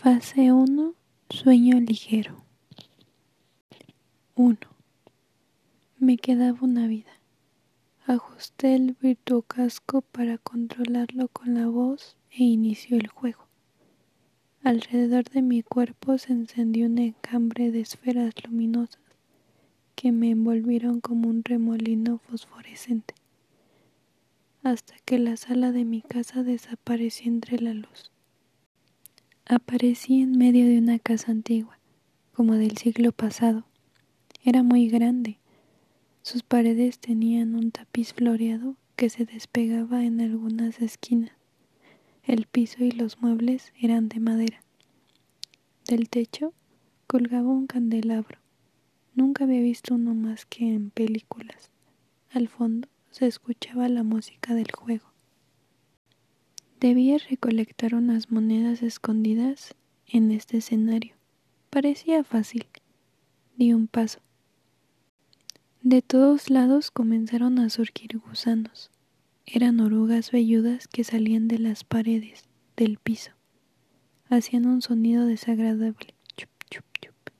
Fase 1. Sueño ligero. 1. Me quedaba una vida. Ajusté el virtuocasco para controlarlo con la voz e inició el juego. Alrededor de mi cuerpo se encendió un enjambre de esferas luminosas que me envolvieron como un remolino fosforescente, hasta que la sala de mi casa desapareció entre la luz. Aparecí en medio de una casa antigua, como del siglo pasado. Era muy grande. Sus paredes tenían un tapiz floreado que se despegaba en algunas esquinas. El piso y los muebles eran de madera. Del techo colgaba un candelabro. Nunca había visto uno más que en películas. Al fondo se escuchaba la música del juego. Debía recolectar unas monedas escondidas en este escenario. Parecía fácil. Di un paso. De todos lados comenzaron a surgir gusanos. Eran orugas velludas que salían de las paredes, del piso. Hacían un sonido desagradable chup, chup, chup,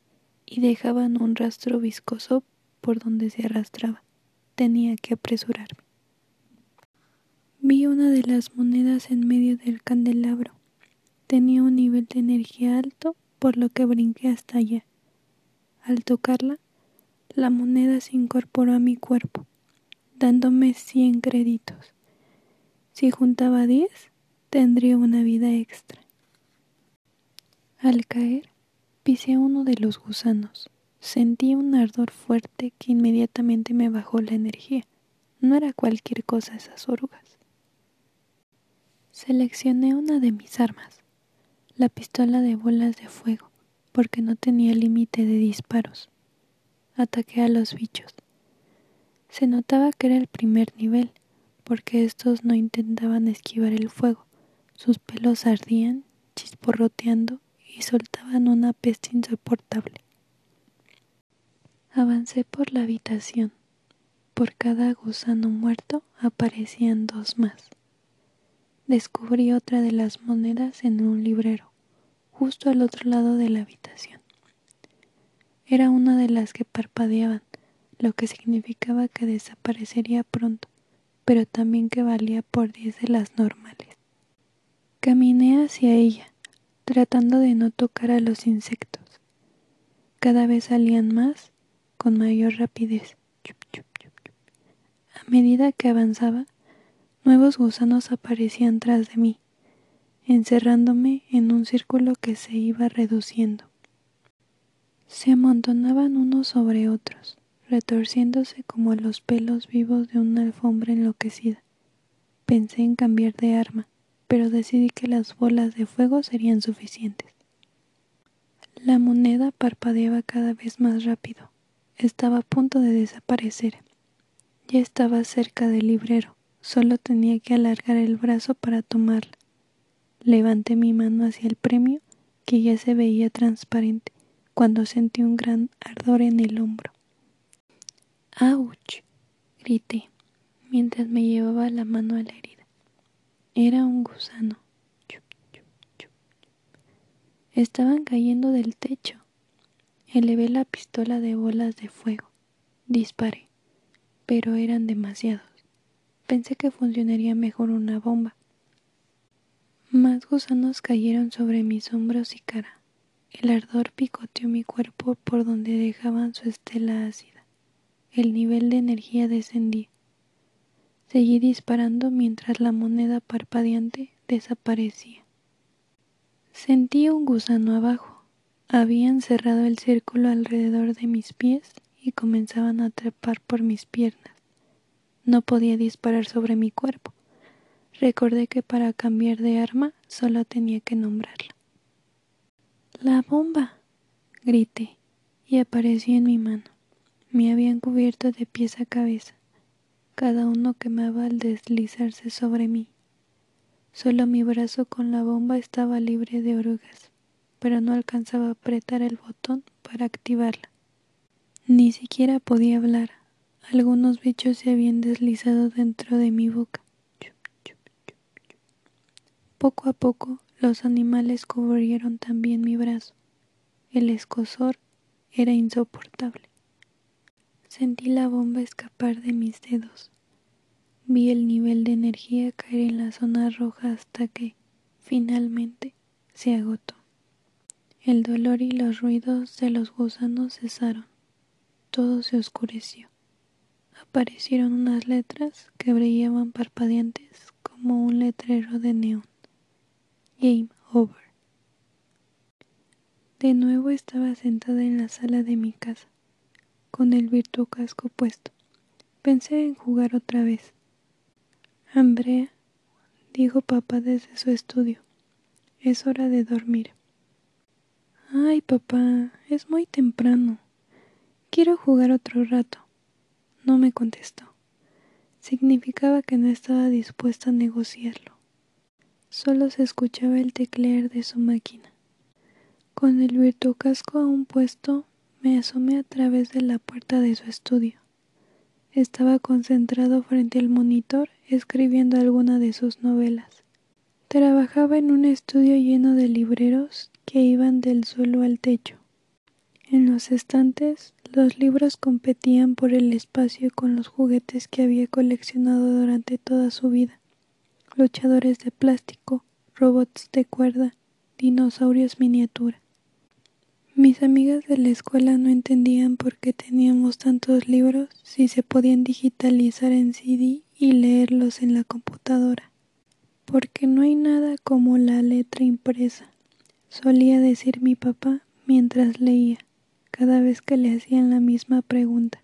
y dejaban un rastro viscoso por donde se arrastraba. Tenía que apresurarme. Vi una de las monedas en medio del candelabro. Tenía un nivel de energía alto, por lo que brinqué hasta allá. Al tocarla, la moneda se incorporó a mi cuerpo, dándome cien créditos. Si juntaba diez, tendría una vida extra. Al caer, pisé uno de los gusanos. Sentí un ardor fuerte que inmediatamente me bajó la energía. No era cualquier cosa esas orugas. Seleccioné una de mis armas, la pistola de bolas de fuego, porque no tenía límite de disparos. Ataqué a los bichos. Se notaba que era el primer nivel, porque estos no intentaban esquivar el fuego. Sus pelos ardían, chisporroteando y soltaban una peste insoportable. Avancé por la habitación. Por cada gusano muerto aparecían dos más descubrí otra de las monedas en un librero, justo al otro lado de la habitación. Era una de las que parpadeaban, lo que significaba que desaparecería pronto, pero también que valía por diez de las normales. Caminé hacia ella, tratando de no tocar a los insectos. Cada vez salían más, con mayor rapidez. A medida que avanzaba, Nuevos gusanos aparecían tras de mí, encerrándome en un círculo que se iba reduciendo. Se amontonaban unos sobre otros, retorciéndose como los pelos vivos de una alfombra enloquecida. Pensé en cambiar de arma, pero decidí que las bolas de fuego serían suficientes. La moneda parpadeaba cada vez más rápido. Estaba a punto de desaparecer. Ya estaba cerca del librero. Solo tenía que alargar el brazo para tomarla. Levanté mi mano hacia el premio, que ya se veía transparente, cuando sentí un gran ardor en el hombro. ¡Auch! grité, mientras me llevaba la mano a la herida. Era un gusano. Estaban cayendo del techo. Elevé la pistola de bolas de fuego. Disparé, pero eran demasiados. Pensé que funcionaría mejor una bomba. Más gusanos cayeron sobre mis hombros y cara. El ardor picoteó mi cuerpo por donde dejaban su estela ácida. El nivel de energía descendía. Seguí disparando mientras la moneda parpadeante desaparecía. Sentí un gusano abajo. Habían cerrado el círculo alrededor de mis pies y comenzaban a trepar por mis piernas. No podía disparar sobre mi cuerpo. Recordé que para cambiar de arma solo tenía que nombrarla. La bomba. grité, y apareció en mi mano. Me habían cubierto de pies a cabeza. Cada uno quemaba al deslizarse sobre mí. Solo mi brazo con la bomba estaba libre de orugas, pero no alcanzaba a apretar el botón para activarla. Ni siquiera podía hablar. Algunos bichos se habían deslizado dentro de mi boca. Poco a poco Los animales cubrieron también mi brazo. El escosor era insoportable. Sentí la bomba escapar de mis dedos. Vi el nivel de energía caer en la zona roja hasta que, finalmente, se agotó. El dolor y los ruidos de los gusanos cesaron. Todo se oscureció. Aparecieron unas letras que brillaban parpadeantes como un letrero de neón. Game over. De nuevo estaba sentada en la sala de mi casa, con el casco puesto. Pensé en jugar otra vez. Andrea, dijo papá desde su estudio, es hora de dormir. Ay, papá, es muy temprano. Quiero jugar otro rato. No me contestó. Significaba que no estaba dispuesta a negociarlo. Solo se escuchaba el teclear de su máquina. Con el virtuocasco aún puesto, me asomé a través de la puerta de su estudio. Estaba concentrado frente al monitor escribiendo alguna de sus novelas. Trabajaba en un estudio lleno de libreros que iban del suelo al techo. En los estantes, los libros competían por el espacio con los juguetes que había coleccionado durante toda su vida luchadores de plástico, robots de cuerda, dinosaurios miniatura. Mis amigas de la escuela no entendían por qué teníamos tantos libros si se podían digitalizar en CD y leerlos en la computadora. Porque no hay nada como la letra impresa, solía decir mi papá mientras leía, cada vez que le hacían la misma pregunta.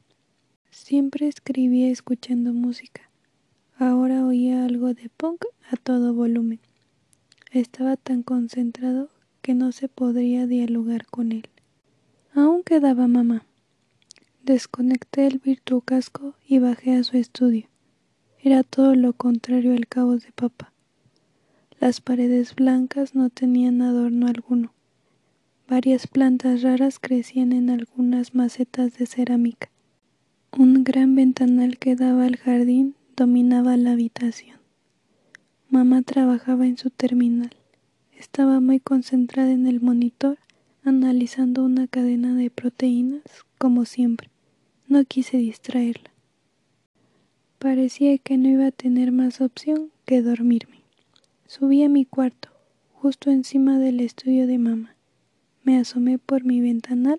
Siempre escribía escuchando música Ahora oía algo de punk a todo volumen. Estaba tan concentrado que no se podría dialogar con él. Aún quedaba mamá. Desconecté el virtuocasco y bajé a su estudio. Era todo lo contrario al cabo de papá. Las paredes blancas no tenían adorno alguno. Varias plantas raras crecían en algunas macetas de cerámica. Un gran ventanal que daba al jardín dominaba la habitación. Mamá trabajaba en su terminal. Estaba muy concentrada en el monitor, analizando una cadena de proteínas, como siempre. No quise distraerla. Parecía que no iba a tener más opción que dormirme. Subí a mi cuarto, justo encima del estudio de mamá. Me asomé por mi ventanal,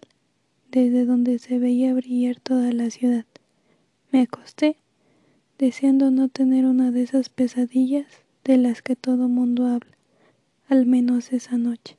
desde donde se veía brillar toda la ciudad. Me acosté deseando no tener una de esas pesadillas de las que todo mundo habla, al menos esa noche.